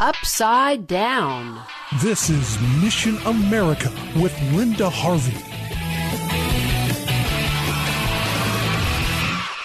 Upside Down. This is Mission America with Linda Harvey.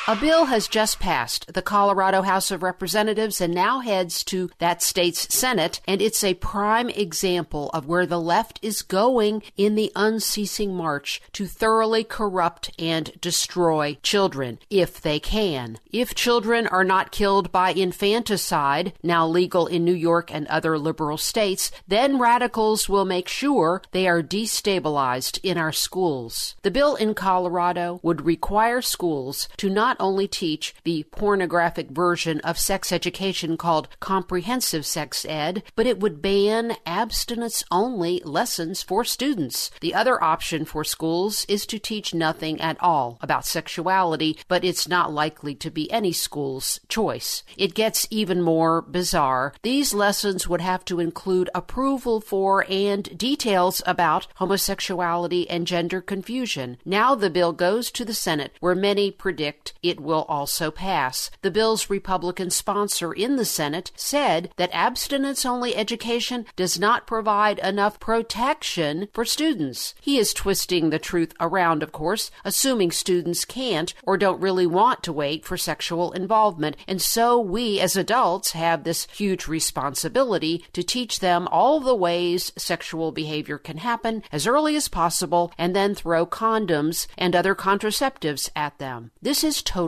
A bill has just passed the Colorado House of Representatives and now heads to that state's Senate, and it's a prime example of where the left is going in the unceasing march to thoroughly corrupt and destroy children, if they can. If children are not killed by infanticide, now legal in New York and other liberal states, then radicals will make sure they are destabilized in our schools. The bill in Colorado would require schools to not only teach the pornographic version of sex education called comprehensive sex ed, but it would ban abstinence only lessons for students. The other option for schools is to teach nothing at all about sexuality, but it's not likely to be any school's choice. It gets even more bizarre. These lessons would have to include approval for and details about homosexuality and gender confusion. Now the bill goes to the Senate, where many predict it will also pass. The bill's Republican sponsor in the Senate said that abstinence only education does not provide enough protection for students. He is twisting the truth around, of course, assuming students can't or don't really want to wait for sexual involvement. And so we as adults have this huge responsibility to teach them all the ways sexual behavior can happen as early as possible and then throw condoms and other contraceptives at them. This is totally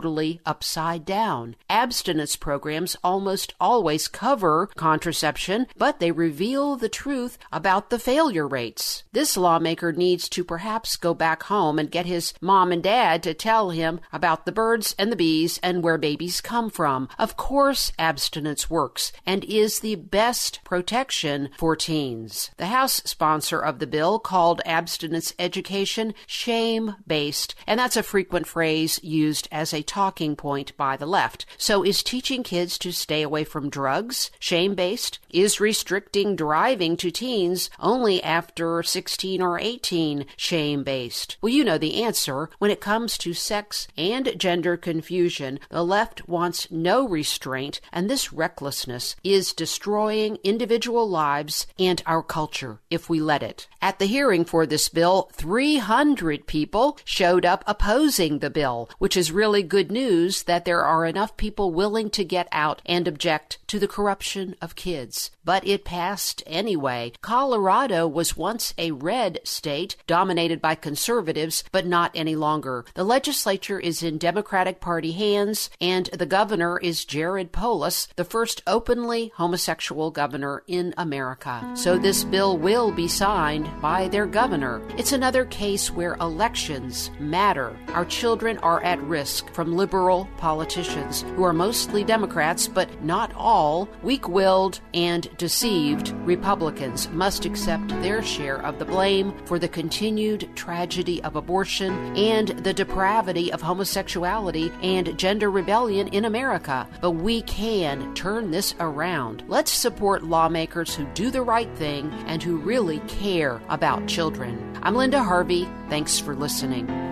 upside down. Abstinence programs almost always cover contraception, but they reveal the truth about the failure rates. This lawmaker needs to perhaps go back home and get his mom and dad to tell him about the birds and the bees and where babies come from. Of course, abstinence works and is the best protection for teens. The House sponsor of the bill called abstinence education shame based, and that's a frequent phrase used as a talking point by the left. So is teaching kids to stay away from drugs shame based? Is restricting driving to teens only after 16 or 18 shame based? Well, you know the answer. When it comes to sex and gender confusion, the left wants no restraint, and this recklessness is destroying individual lives and our culture if we let it. At the hearing for this bill, 300 people showed up opposing the bill, which is really good news that there are enough people willing to get out and object to the corruption of kids. But it passed anyway. Colorado was once a red state dominated by conservatives, but not any longer. The legislature is in Democratic Party hands, and the governor is Jared Polis, the first openly homosexual governor in America. So this bill will be signed by their governor. It's another case where elections matter. Our children are at risk from liberal politicians who are mostly Democrats, but not all, weak willed and deceived Republicans must accept their share of the blame for the continued tragedy of abortion and the depravity of homosexuality and gender rebellion in America. But we can turn this around. Let's support lawmakers who do the right thing and who really care about children. I'm Linda Harvey. Thanks for listening.